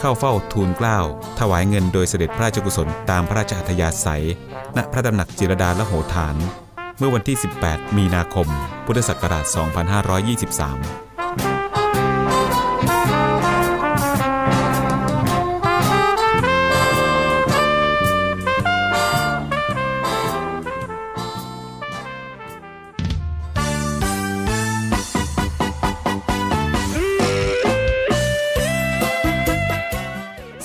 เข้าเฝ้าทูลเกล้าถวายเงินโดยเสด็จพระราชกุศลตามพระราชอัธยาศัย ณพระตำหนักจิรดาละโหฐาน เมื่อวันที่ 18 มีนาคม พุทธศักราช 2523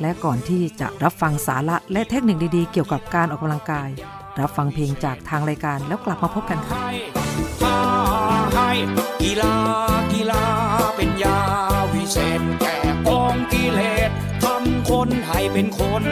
และก่อนที่จะรับฟังสาระและเทคนิคดีๆ เกี่ยวกับการออกกำลังกาย รับฟังเพลงจากทางรายการแล้วกลับมาพบกันค่ะให้าให้กีฬากีฬาเป็นยาวิเศษแก่กองกิเลสทำคนให้เป็นคน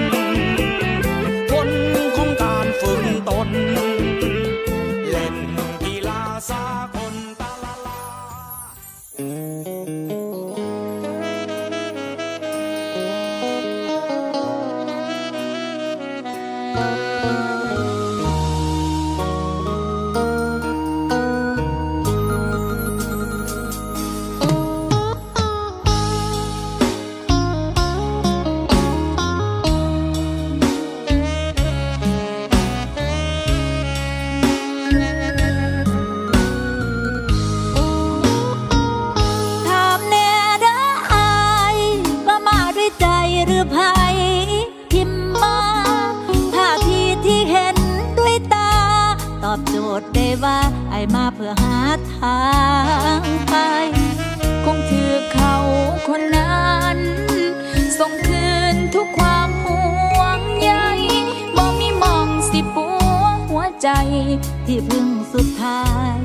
ที่พึ่งสุดท้าย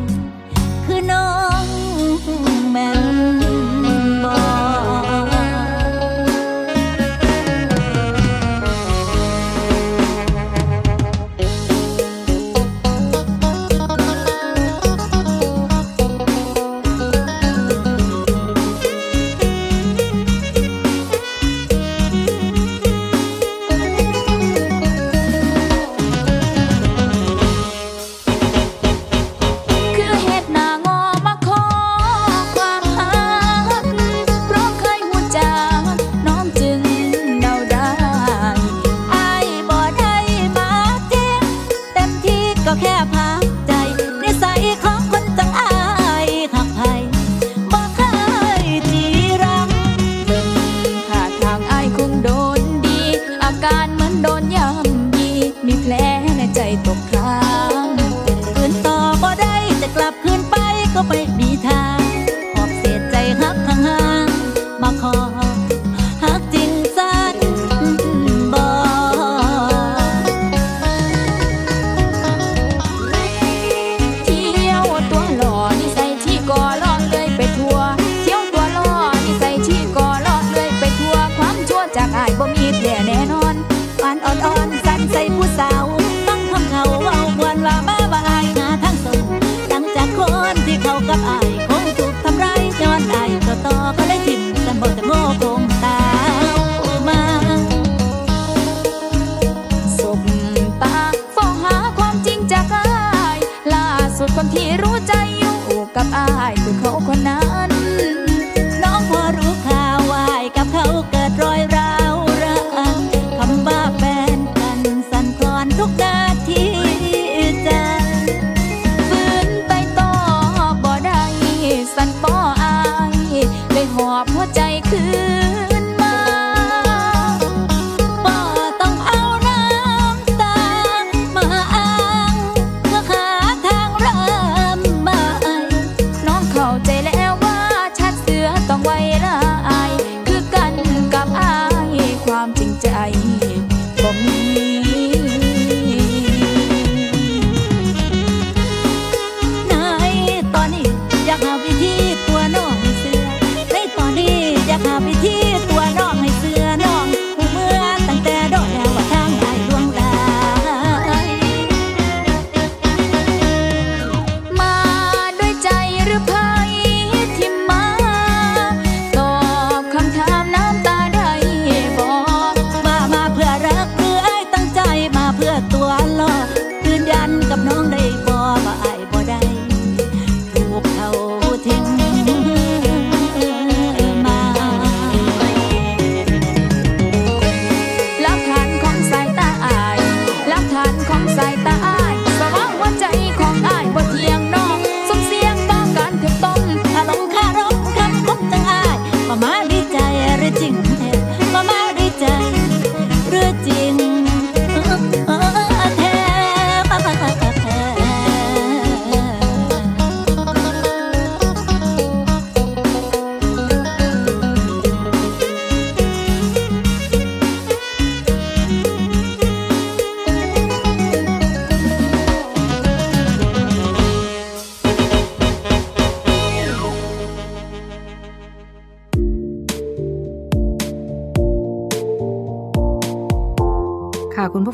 คือน้องแม่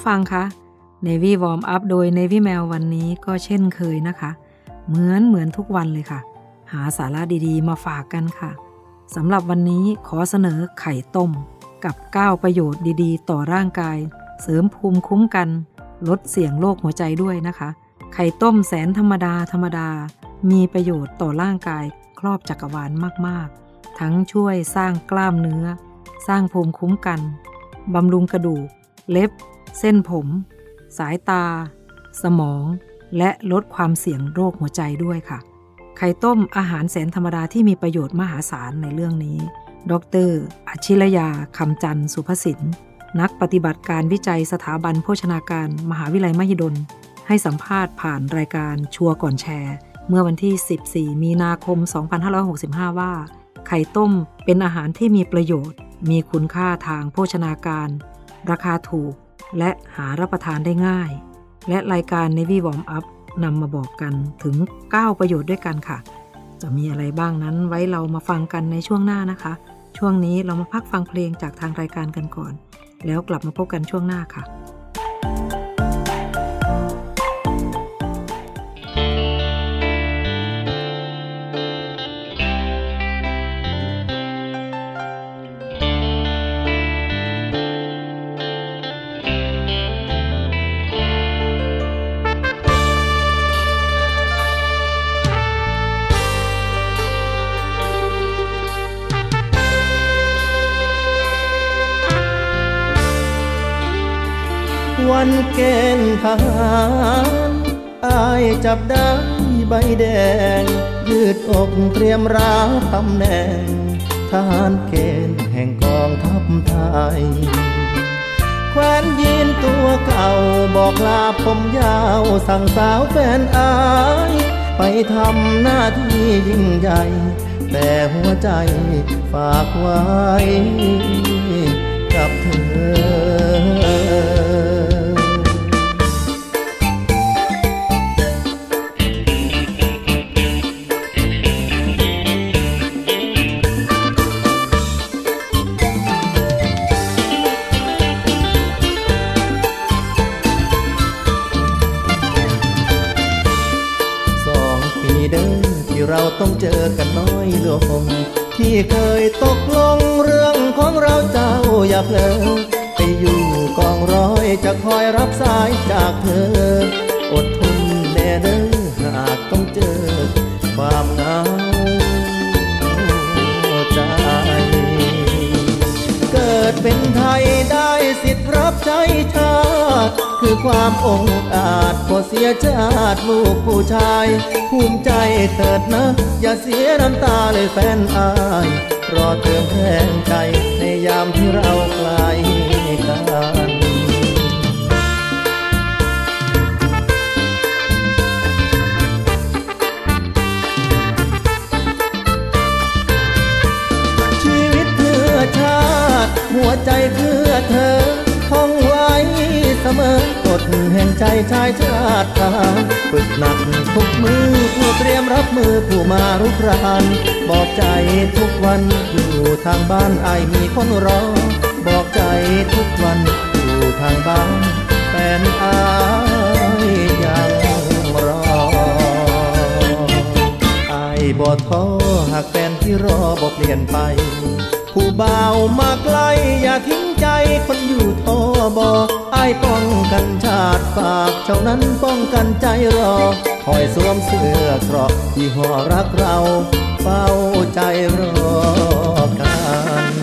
ฟังคะ Navy Warm Up โดย Navy Mail วันนี้ก็เช่นเคยนะคะ เหมือนเหมือนทุกวันเลยค่ะ หาสาระดีๆ มาฝากกันค่ะสำหรับวันนี้ขอเสนอไข่ต้ม กับ 9 ประโยชน์ดีๆ ต่อร่างกาย เสริมภูมิคุ้มกัน ลดเสี่ยงโรคหัวใจด้วยนะคะ ไข่ต้มแสนธรรมดาธรรมดา มีประโยชน์ต่อร่างกาย ครอบจักรวาลมากๆ ทั้งช่วยสร้างกล้ามเนื้อ สร้างภูมิคุ้มกันบำรุงกระดูก เล็บ เส้นผม สายตา สมอง และลดความเสี่ยงโรคหัวใจด้วยค่ะ ไข่ต้มอาหารแสนธรรมดาที่มีประโยชน์มหาศาลในเรื่องนี้ ดรอาชิรยาคำจันทร์สุภสินนักปฏิบัติการวิจัยสถาบันโภชนาการ มหาวิทยาลัยมหิดล ให้สัมภาษณ์ผ่านรายการชัวก่อนแชร์ เมื่อวันที่ 14 มีนาคม 2565 ว่า ไข่ต้มเป็นอาหารที่มีประโยชน์ มีคุณค่าทางโภชนาการ ราคาถูก และหารับประทานได้ง่าย และรายการ Navy Warm Up นำมาบอกกันถึง 9 ประโยชน์ด้วยกันค่ะ จะมีอะไรบ้างนั้นไว้เรามาฟังกันในช่วงหน้านะคะ ช่วงนี้เรามาพักฟังเพลงจากทางรายการกันก่อน แล้วกลับมาพบกันช่วงหน้าค่ะ วันเกณฑ์ทหารอายจับได้ใบแดง ยืดอกเตรียมรับตำแหน่ง ทหารเกณฑ์แห่งกองทัพไทยแควนยีนตัวเก่าบอกลาผมยาวสั่งสาวแฟนอาย ไปทำหน้าที่ยิ่งใหญ่ แต่หัวใจฝากไว้กับเธอ น้อยลงที่เคยตกลงเรื่องของเราเจ้าอย่าเพลอไปอยู่กองร้อยจะคอยรับสายจากเธอ อดทนแน่เด้อหากต้องเจอ ความเหงาใจ เกิดเป็นไทยได้สิทธิ์รับใช้ชาติ คือความองอาจบ่เสียชาติลูกผู้ชาย ภูมิใจเถิดนะ อย่าเสียน้ำตาเลยแฟนอาย รอเติมแรงใจในยามที่เราไกลกันคใจเพื่อเธอท่องไว้เสมอกฎแห่งใจชายชาติทาฝึกหนักทุกมือ มือผู้มารุกรานบอกใจทุกวันอยู่ทางบ้านไอมีคนรอ บอกใจทุกวันอยู่ทางบ้านแฟนอายยังรอไอบ่ท้อหากแฟนที่รอบ่เปลี่ยนไป ผู้บ่าวมาไกลอย่าทิ้งใจคนอยู่ทอบอไอป้องกันชาติฝากเจ้านั้นป้องกันใจรอ คอยสวมเสื้อเกราะที่หอรักเราเฝ้าใจรอกัน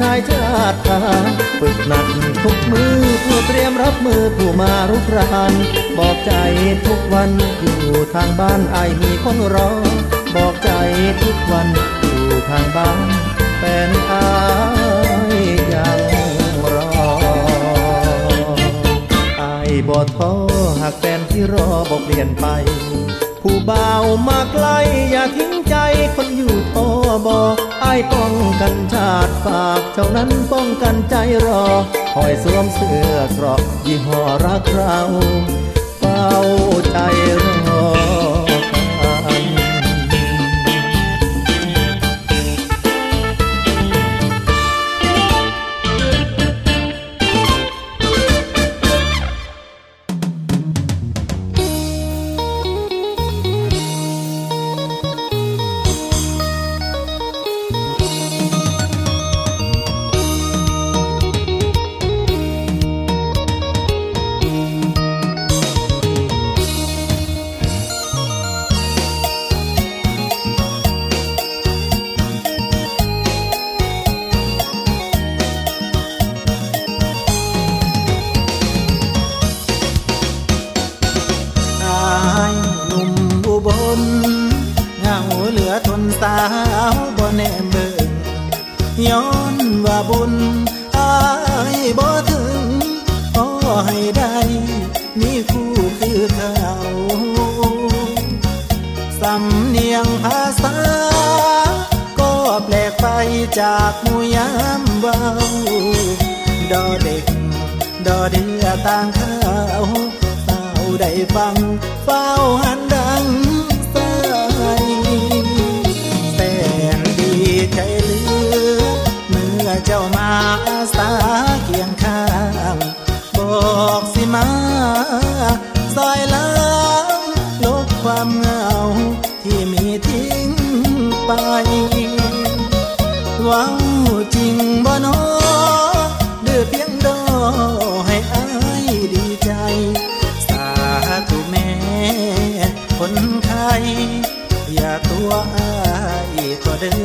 ชายชาติทารฝึกหนักทุกมือเพื่อเตรียมรับมือผู้มารุกราน บอกใจทุกวันอยู่ทางบ้านไอมีคนรอ บอกใจทุกวันอยู่ทางบ้านแฟนอายยังรอไอบ่ท้อหากแฟนที่รอบ่เปลี่ยนไป ผู้บ่าวมาไกลอย่าทิ้ง คนอยู่ทอบอไอ้ป้องกันชาติฝากเจ้านั้นป้องกันใจรอ คอยสวมเสื้อเกราะยี่ห้อรักเราเฝ้าใจรอ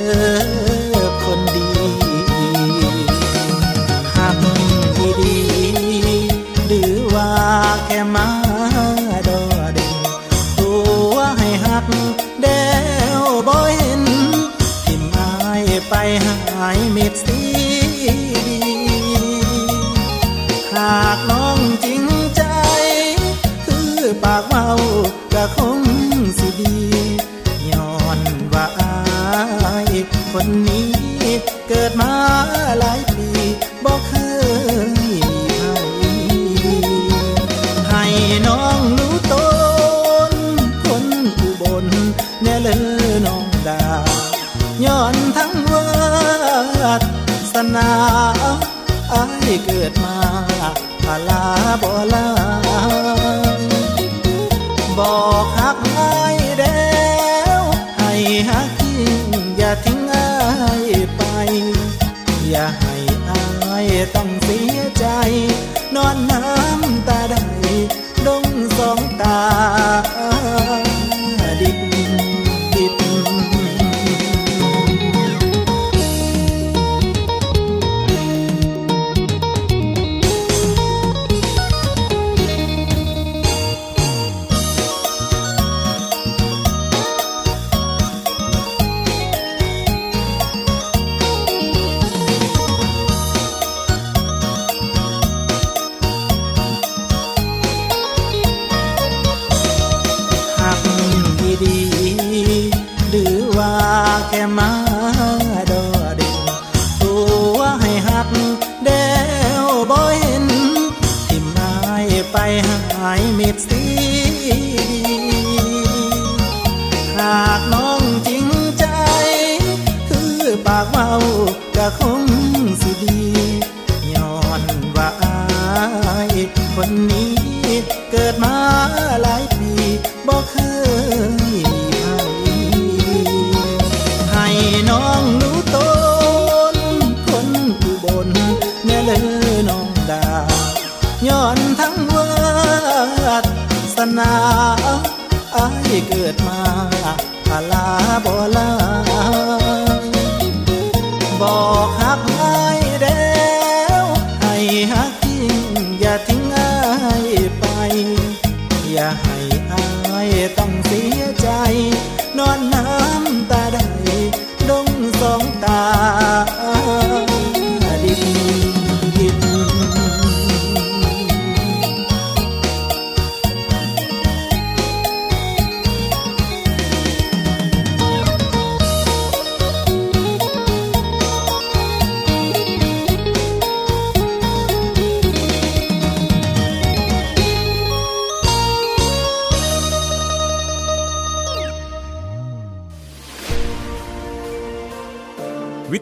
อคนดีหักที่ดี หรือว่าแค่มาดอเด่นตัวให้หักเดวบ่เห็นทิมอายไปหายเม็ดสีดีหากน้องจริงใจ คือปากเมา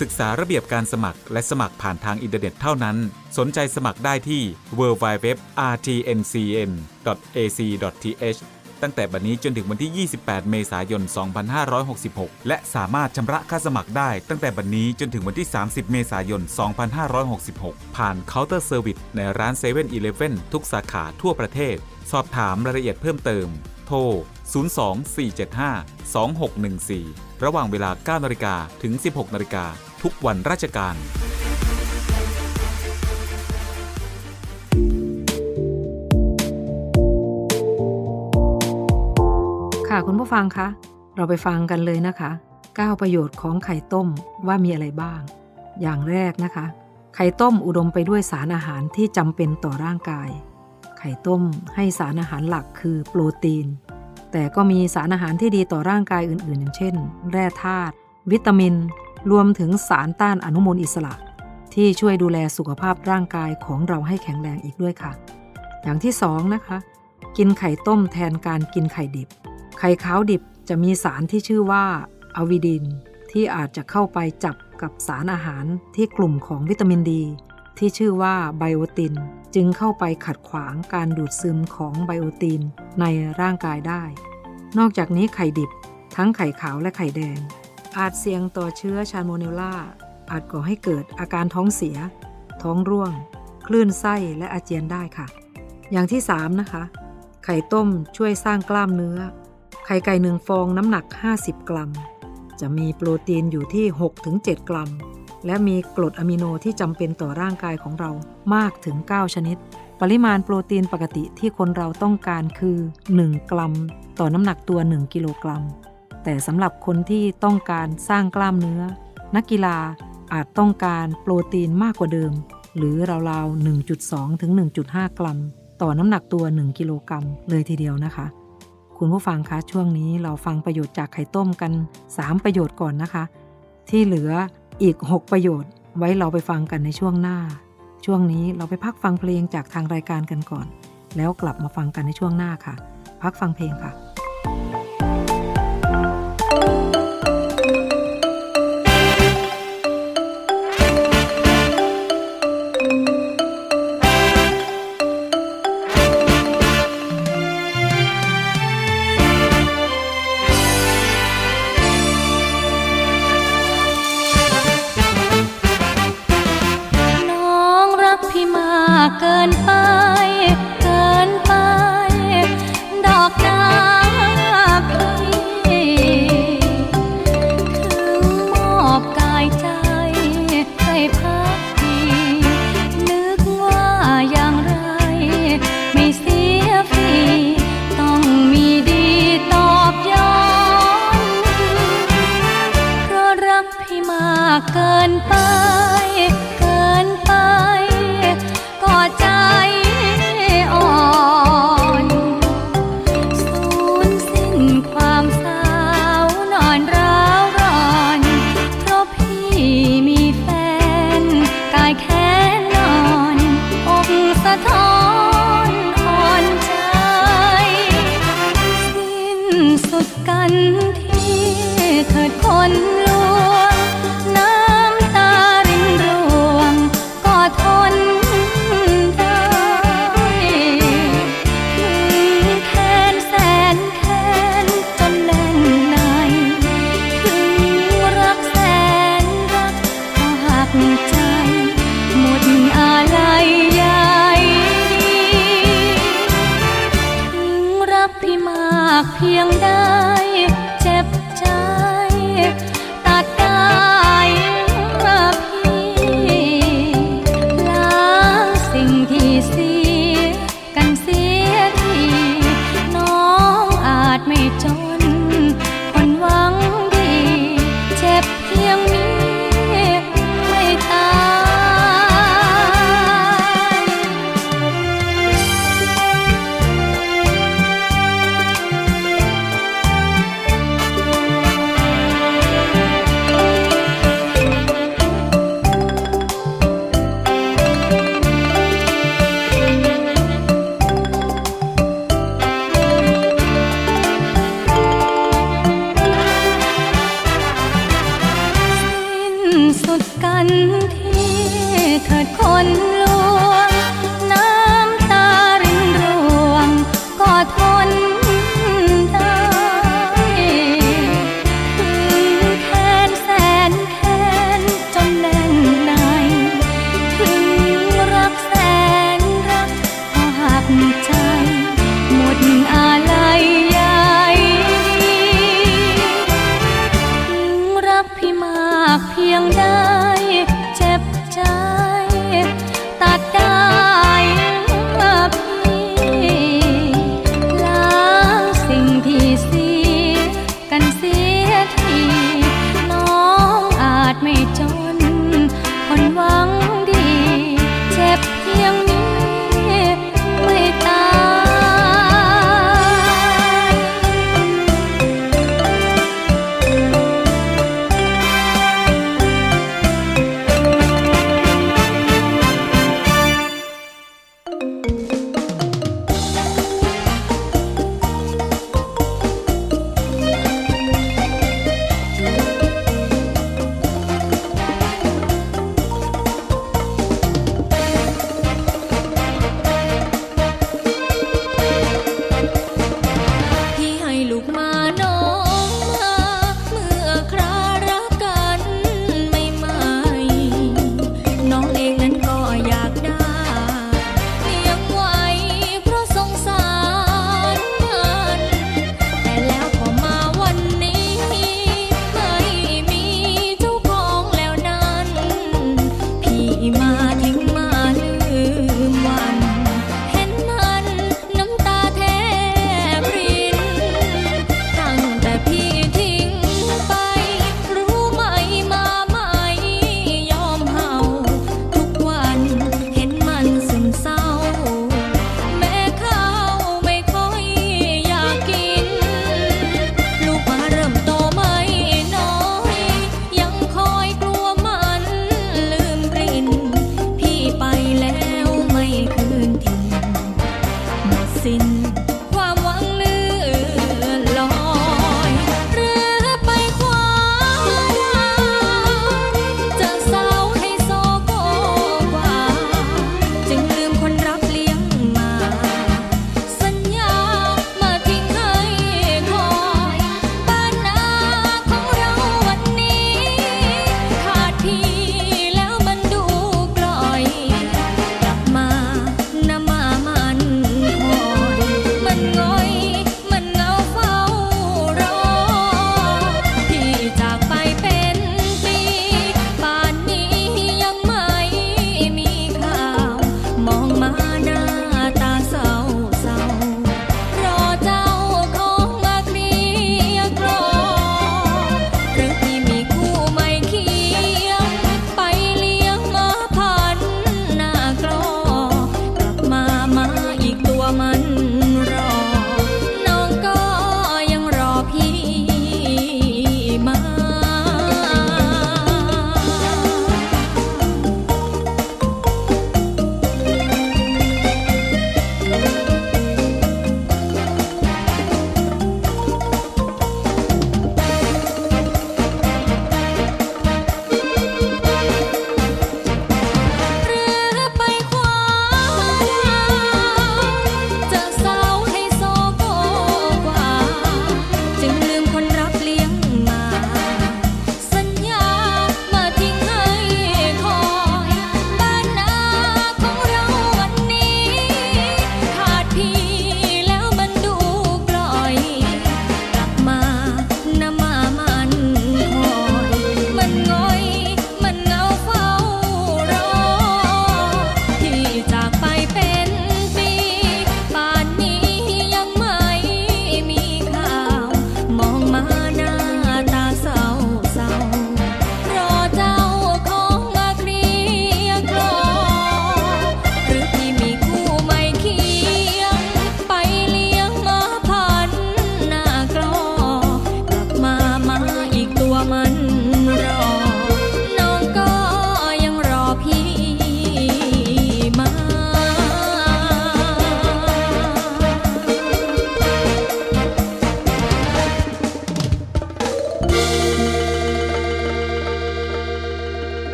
ศึกษาระเบียบการสมัครและสมัครผ่านทางอินเทอร์เน็ตเท่านั้น สนใจสมัครได้ที่ www.rtncm.ac.th ตั้งแต่บัดนี้จนถึงวันที่ 28 เมษายน 2566 และสามารถชำระค่าสมัครได้ ตั้งแต่บัดนี้จนถึงวันที่ 30 เมษายน 2566 ผ่านเคาน์เตอร์เซอร์วิสในร้าน7 e เ e ่ e อทุกสาขาทั่วประเทศ สอบถามรายละเอียดเพิ่มเติม โทร 024752614 ระหว่างเวลา 9 นาฬิกาถึง 16 นาฬิกา ทุกวันราชการ ค่ะคุณผู้ฟังคะ เราไปฟังกันเลยนะคะ 9 ประโยชน์ของไข่ต้มว่ามีอะไรบ้าง อย่างแรกนะคะ ไข่ต้มอุดมไปด้วยสารอาหารที่จำเป็นต่อร่างกาย ไข่ต้มให้สารอาหารหลักคือโปรตีน แต่ก็มีสารอาหารที่ดีต่อร่างกายอื่นๆ อย่างเช่น แร่ธาตุวิตามิน รวมถึงสารต้านอนุมูลอิสระ ที่ช่วยดูแลสุขภาพร่างกายของเราให้แข็งแรงอีกด้วยค่ะ อย่างที่สองนะคะ กินไข่ต้มแทนการกินไข่ดิบ ไข่ขาวดิบจะมีสารที่ชื่อว่าอะวิดิน ที่อาจจะเข้าไปจับกับสารอาหารที่กลุ่มของวิตามินดี ที่ชื่อว่าไบโอติน จึงเข้าไปขัดขวางการดูดซึมของไบโอตินในร่างกายได้ นอกจากนี้ไข่ดิบ ทั้งไข่ขาวและไข่แดง อาจเสี่ยงต่อเชื้อชาโมเนลลาอาจก่อให้เกิดอาการท้องเสีย ท้องร่วง คลื่นไส้และอาเจียนได้ค่ะ อย่างที่ 3 นะคะ ไข่ต้มช่วยสร้างกล้ามเนื้อ ไข่ไก่หนึ่งฟองน้ำหนัก 50 กรัม จะมีโปรตีนอยู่ที่ 6-7 กรัม และมีกรดอะมิโนที่จำเป็นต่อร่างกายของเรามากถึง 9 ชนิด ปริมาณโปรตีนปกติที่คนเราต้องการคือ 1 กรัม ต่อน้ำหนักตัว 1 กิโลกรัม แต่สำหรับคนที่ต้องการสร้างกล้ามเนื้อ นักกีฬาอาจต้องการโปรตีนมากกว่าเดิม หรือราวๆ 1.2 ถึง 1.5 กรัม ต่อน้ำหนักตัว 1 กิโลกรัมเลยทีเดียวนะคะ คุณผู้ฟังคะช่วงนี้เราฟังประโยชน์จากไข่ต้มกัน 3 ประโยชน์ก่อนนะคะ ที่เหลืออีก 6 ประโยชน์ ไว้เราไปฟังกันในช่วงหน้า ช่วงนี้เราไปพักฟังเพลงจากทางรายการกันก่อน แล้วกลับมาฟังกันในช่วงหน้าค่ะ พักฟังเพลงค่ะ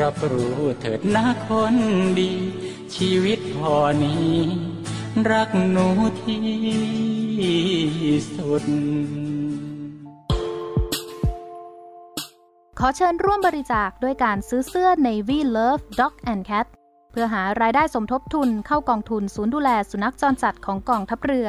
รับรู้เถิดนะคนดี ชีวิตพอนี้ รักหนูที่สุด ขอเชิญร่วมบริจาคด้วยการซื้อเสื้อ Navy Love Dog and Cat เพื่อหารายได้สมทบทุนเข้ากองทุนศูนย์ดูแลสุนัขจรจัดของกองทัพเรือ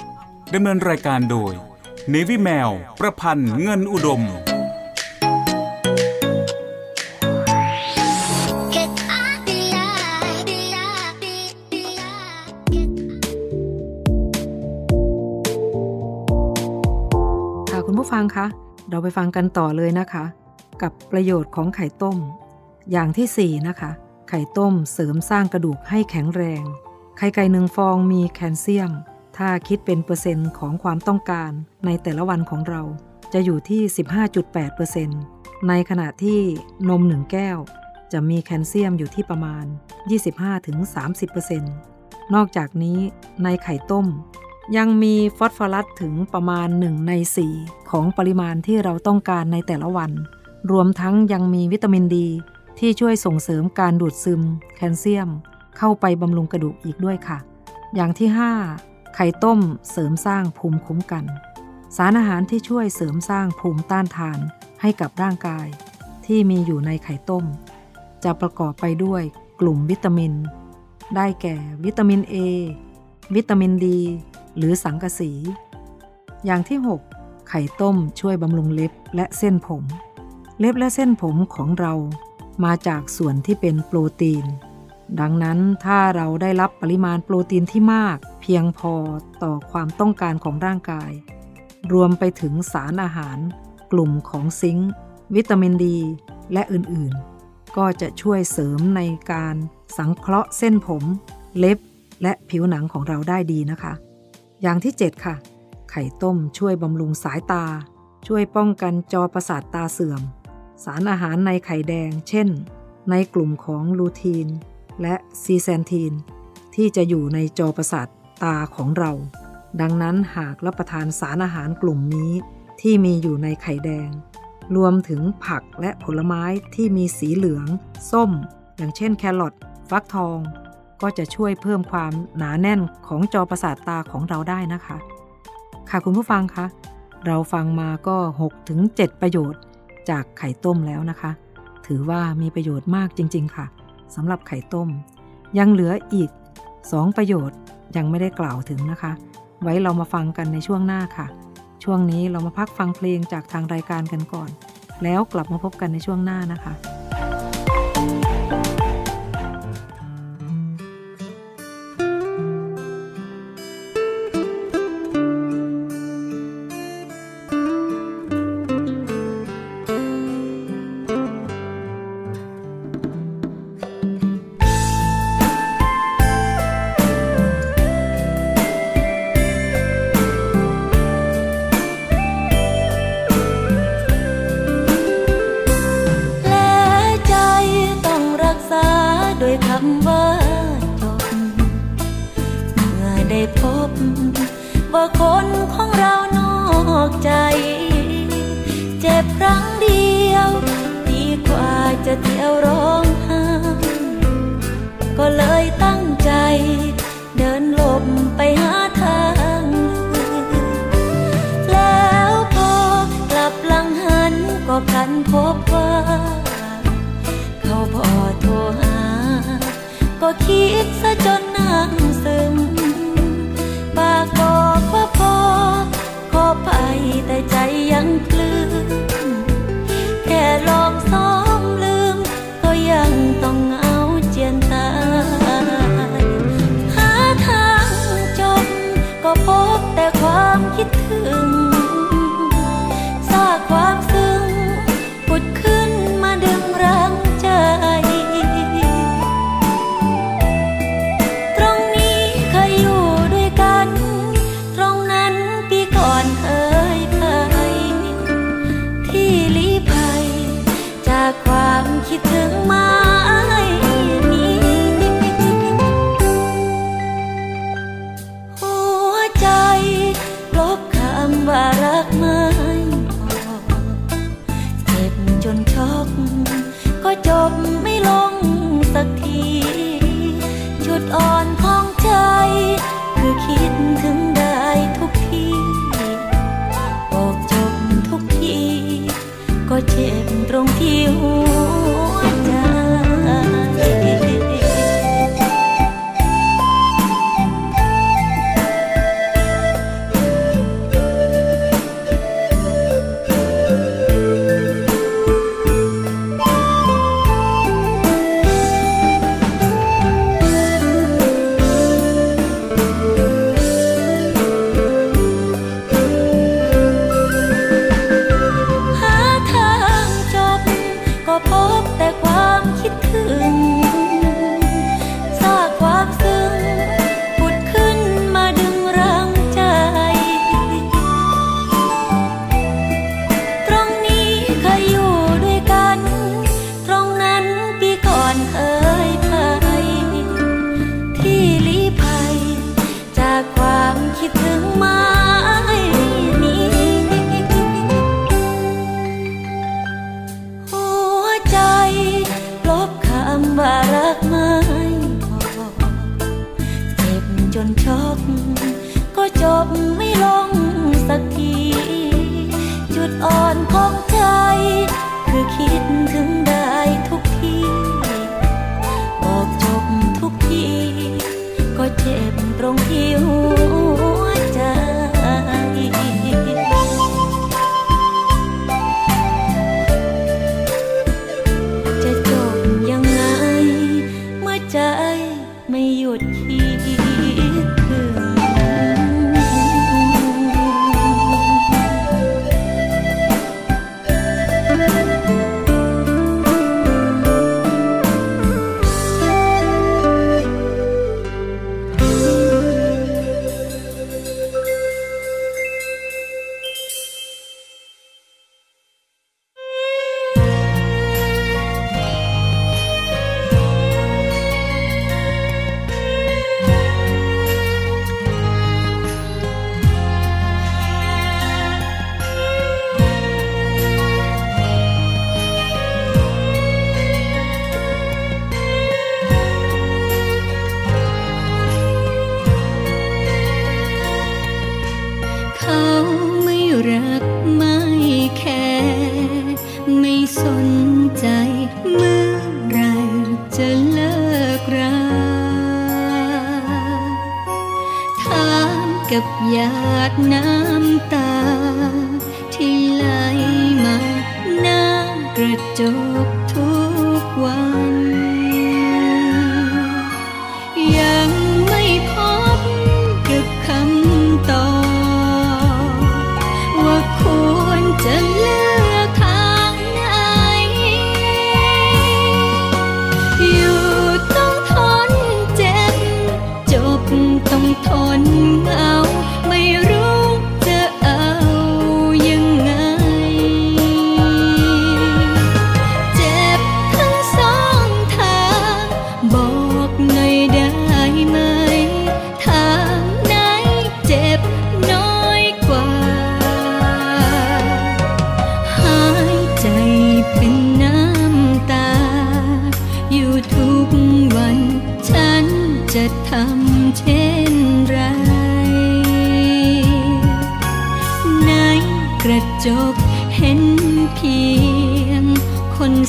ดำเนินรายการโดย Navy แมว ประพันธ์เงินอุดม ค่ะคุณผู้ฟังคะเราไปฟังกันต่อเลยนะคะ กับประโยชน์ของไข่ต้ม อย่างที่ 4 นะคะ ไข่ต้มเสริมสร้างกระดูกให้แข็งแรง ไข่ไก่หนึ่งฟองมีแคลเซียม ถ้าคิดเป็นเปอร์เซ็นต์ของความต้องการในแต่ละวันของเราจะอยู่ที่ 15.8%ในขณะที่นมหนึ่งแก้ว จะมีแคลเซียมอยู่ที่ประมาณ 25-30%นอกจากนี้ในไข่ต้ม ยังมีฟอสฟอรัสถึงประมาณ 1 ใน 4 ของปริมาณที่เราต้องการในแต่ละวัน รวมทั้งยังมีวิตามินดี ที่ช่วยส่งเสริมการดูดซึม แคลเซียม เข้าไปบำรุงกระดูกอีกด้วยค่ะ อย่างที่ 5 ไข่ต้มเสริมสร้างภูมิคุ้มกัน สารอาหารที่ช่วยเสริมสร้างภูมิต้านทานให้กับร่างกาย ที่มีอยู่ในไข่ต้ม จะประกอบไปด้วยกลุ่มวิตามิน ได้แก่วิตามิน A วิตามินดี หรือสังกะสี อย่างที่ 6 ไข่ต้มช่วยบำรุงเล็บและเส้นผม เล็บและเส้นผมของเรามาจากส่วนที่เป็นโปรตีน ดังนั้นถ้าเราได้รับปริมาณโปรตีนที่มาก เพียงพอต่อความต้องการของร่างกาย รวมไปถึงสารอาหาร กลุ่มของซิงค์วิตามินดี และอื่นๆ ก็จะช่วยเสริมในการสังเคราะห์เส้นผม เล็บ และผิวหนังของเราได้ดีนะคะ อย่างที่ 7 ค่ะ ไข่ต้มช่วยบำรุงสายตา ช่วยป้องกันจอประสาทตาเสื่อม สารอาหารในไข่แดง เช่น ในกลุ่มของลูทีน และซีแซนทีน ที่จะอยู่ในจอประสาท ตาของเรา ดังนั้นหากรับประทานสารอาหารกลุ่มนี้ที่มีอยู่ในไข่แดง รวมถึงผักและผลไม้ที่มีสีเหลือง ส้ม อย่างเช่นแครอทฟักทอง ก็จะช่วยเพิ่มความหนาแน่นของจอประสาทตาของเราได้นะคะ ค่ะคุณผู้ฟังคะเราฟังมาก็6ถึง7ประโยชน์จากไข่ต้มแล้วนะคะ ถือว่ามีประโยชน์มากจริง ๆ ค่ะสำหรับไข่ต้ม ยังเหลืออีก 2 ประโยชน์ยังไม่ได้กล่าวถึงนะคะ ไว้เรามาฟังกันในช่วงหน้าค่ะ ช่วงนี้เรามาพักฟังเพลงจากทางรายการกันก่อน แล้วกลับมาพบกันในช่วงหน้านะคะ บครั้งเดียว ดีกว่าจะเที่ยวร้องห้ามก็เลยตั้งใจ เดินหลบไปหาทางแล้วพอกลับหลังหันก็พันพบว่า เขาพอโทรหา ก็คิดซะจนนั่งซึมปากบอกว่าพอขอไปแต่ใจยัง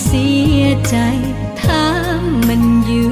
เสียใจถามมันอยู่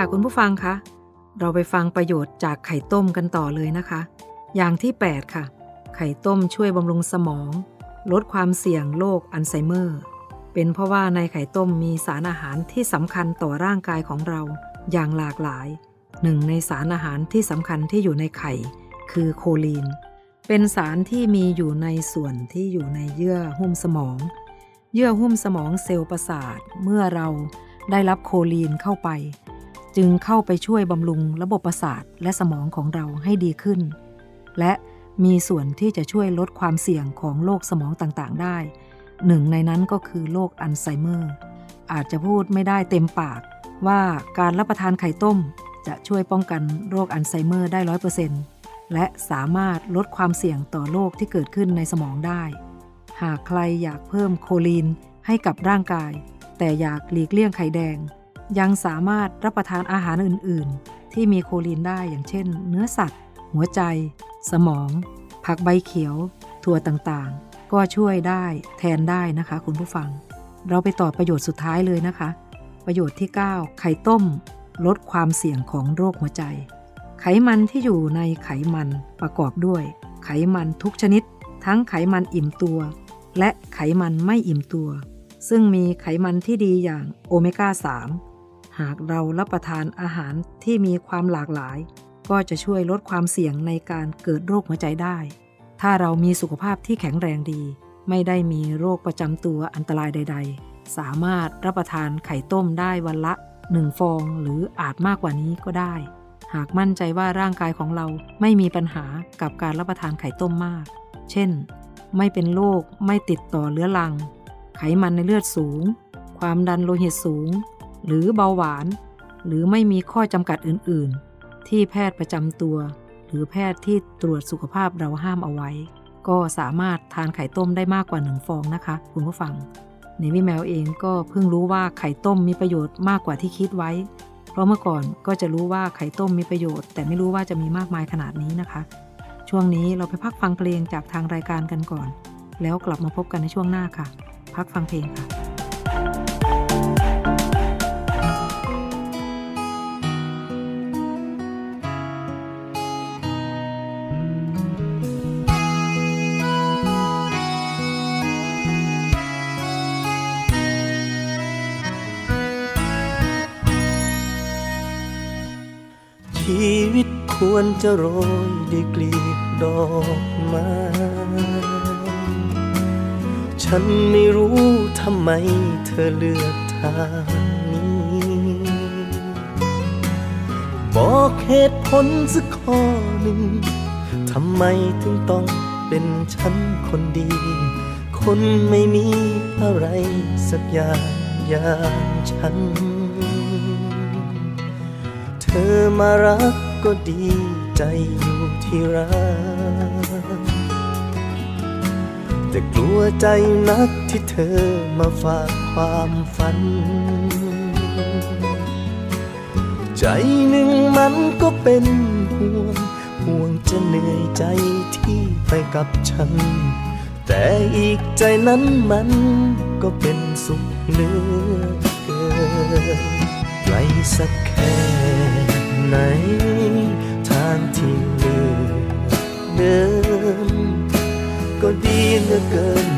ค่ะคุณผู้ฟังคะเราไปฟังประโยชน์จากไข่ต้มกันต่อเลยนะคะ อย่างที่ 8 ค่ะ ไข่ต้มช่วยบำรุงสมอง ลดความเสี่ยงโรคอัลไซเมอร์ เป็นเพราะว่าในไข่ต้มมีสารอาหารที่สำคัญต่อร่างกายของเราอย่างหลากหลาย หนึ่งในสารอาหารที่สำคัญที่อยู่ในไข่ คือโคลีน เป็นสารที่มีอยู่ในส่วนที่อยู่ในเยื่อหุ้มสมอง เยื่อหุ้มสมองเซลล์ประสาทเมื่อเราได้รับโคลีนเข้าไป จึงเข้าไปช่วยบำรุงระบบประสาทและสมองของเราให้ดีขึ้น และมีส่วนที่จะช่วยลดความเสี่ยงของโรคสมองต่างๆ ได้ หนึ่งในนั้นก็คือโรคอัลไซเมอร์ อาจจะพูดไม่ได้เต็มปาก ว่าการรับประทานไข่ต้ม จะช่วยป้องกันโรคอัลไซเมอร์ได้ร้อยเปอร์เซ็นต์และสามารถลดความเสี่ยงต่อโรคที่เกิดขึ้นในสมองได้ หากใครอยากเพิ่มโคลีนให้กับร่างกาย แต่อยากหลีกเลี่ยงไข่แดง ยังสามารถรับประทานอาหารอื่น ๆ ที่มีโคลีนได้อย่างเช่น เนื้อสัตว์ หัวใจ สมอง ผักใบเขียว ถั่วต่างๆ ก็ช่วยได้แทนได้นะคะ คุณผู้ฟัง เราไปต่อประโยชน์สุดท้ายเลยนะคะ ประโยชน์ที่ 9 ไข่ต้ม ลดความเสี่ยงของโรคหัวใจ ไขมันที่อยู่ในไขมันประกอบด้วย ไขมันทุกชนิด ทั้งไขมันอิ่มตัว และไขมันไม่อิ่มตัว ซึ่งมีไขมันที่ดีอย่างโอเมก้า 3 หากเรารับประทานอาหารที่มีความหลากหลาย ก็จะช่วยลดความเสี่ยงในการเกิดโรคหัวใจได้ ถ้าเรามีสุขภาพที่แข็งแรงดี ไม่ได้มีโรคประจำตัวอันตรายใด ๆ สามารถรับประทานไข่ต้มได้วันละ1ฟองหรืออาจมากกว่านี้ก็ได้ หากมั่นใจว่าร่างกายของเราไม่มีปัญหากับการรับประทานไข่ต้มมาก เช่น ไม่เป็นโรคไม่ติดต่อเรื้อรัง ไขมันในเลือดสูง ความดันโลหิตสูง หรือเบาหวาน หรือไม่มีข้อจำกัดอื่น ๆ ที่แพทย์ประจำตัว หรือแพทย์ที่ตรวจสุขภาพเราห้ามเอาไว้ ก็สามารถทานไข่ต้มได้มากกว่าหนึ่งฟองนะคะ คุณผู้ฟังในวิแมวเองก็เพิ่งรู้ว่าไข่ต้มมีประโยชน์มากกว่าที่คิดไว้ เพราะเมื่อก่อนก็จะรู้ว่าไข่ต้มมีประโยชน์ แต่ไม่รู้ว่าจะมีมากมายขนาดนี้นะคะ ช่วงนี้เราไปพักฟังเพลงจากทางรายการกันก่อน แล้วกลับมาพบกันในช่วงหน้าค่ะ พักฟังเพลงค่ะ ควรจะโรยด้วยกลีบดอกไม้ฉันไม่รู้ทำไมเธอเลือกทางนี้ บอกเหตุผลสักข้อหนึ่งทำไมถึงต้องเป็นฉันคนดี คนไม่มีอะไรสักอย่างอย่างฉัน อมารักก็ดีใจอยู่ที่รัก แต่กลัวใจนักที่เธอมาฝากความฝัน ใจหนึ่งมันก็เป็นห่วง ห่วงจะเหนื่อยใจที่ไปกับฉัน แต่อีกใจนั้นมันก็เป็นสุขเหลือเกินไกลสักแค่ ไหน ทางที่เลือกเดินก็ดีเหลือเกิน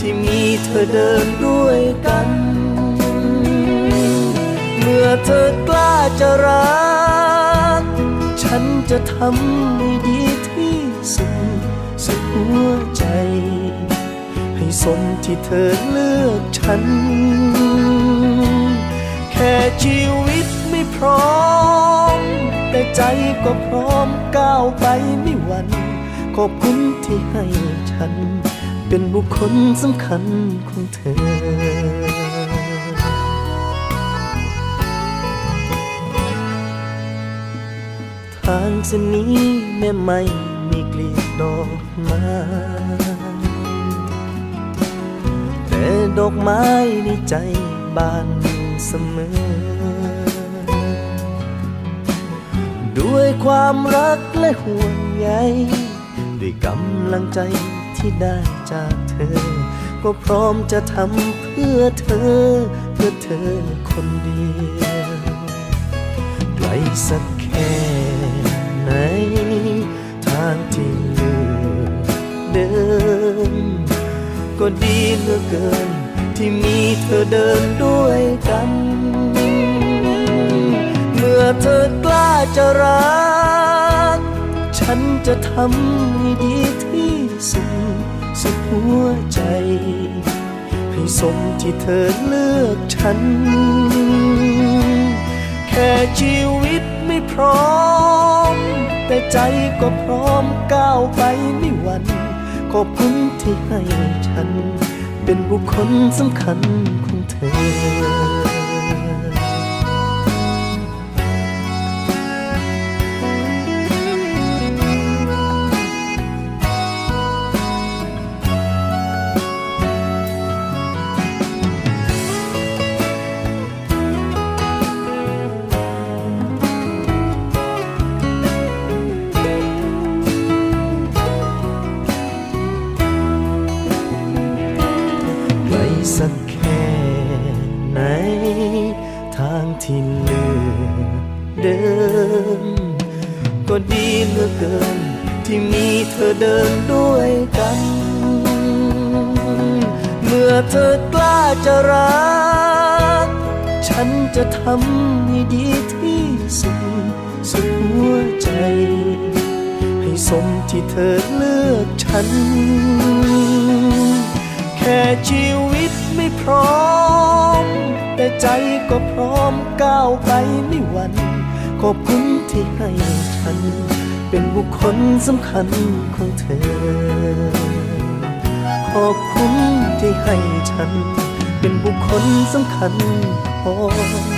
ที่มีเธอเดินด้วยกัน เมื่อเธอกล้าจะรัก ฉันจะทำให้ดีที่สุด สุดหัวใจ ให้สมที่เธอเลือกฉัน แค่ชีวิตไม่พร้อม แต่ใจก็พร้อมก้าวไปไม่หวั่นขอบคุณที่ให้ฉัน เป็นบุคคลสำคัญของเธอทางเส้นนี้แม้ไม่มีกลีบดอกไม้แต่ดอกไม้ในใจบาน เสมอ ด้วยความรักและห่วงใยด้วยกำลังใจที่ได้จากเธอ ก็พร้อมจะทำเพื่อเธอ เพื่อเธอคนเดียวไกลสักแค่ไหน ทางที่เลือกเดินก็ดีเหลือเกิน ที่มีเธอเดินด้วยกัน เมื่อเธอกล้าจะรัก ฉันจะทำให้ดีที่สุดสุดหัวใจ ให้สมที่เธอเลือกฉัน แค่ชีวิตไม่พร้อม แต่ใจก็พร้อมก้าวไปไม่หวั่นขอบคุณที่ให้ฉัน เป็นบุคคลสำคัญของเธอ สำคัญของเธอ ขอบคุณที่ให้ฉัน เป็นบุคคลสำคัญขอ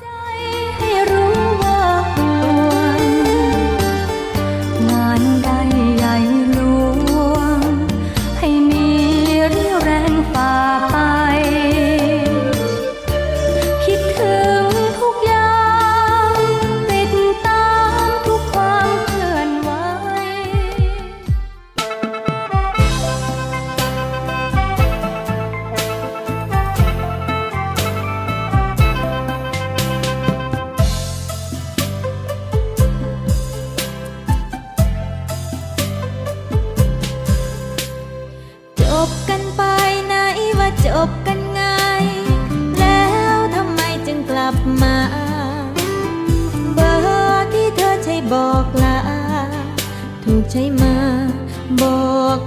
ใช้มาบอก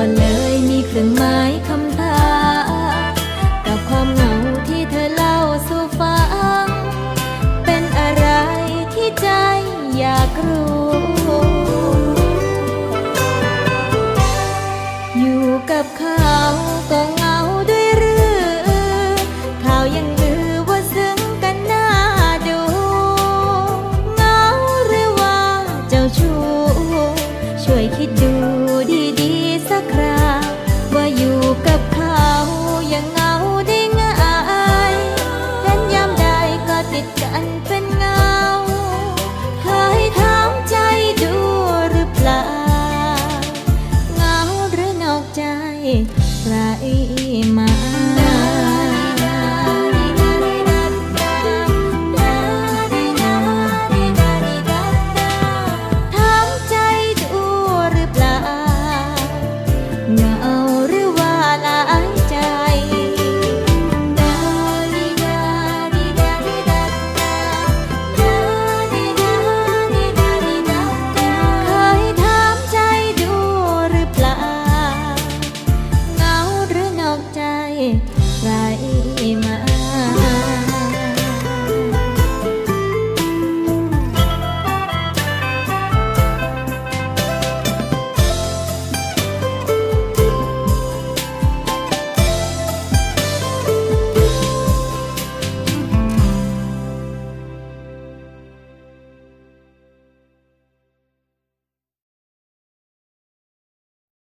จัง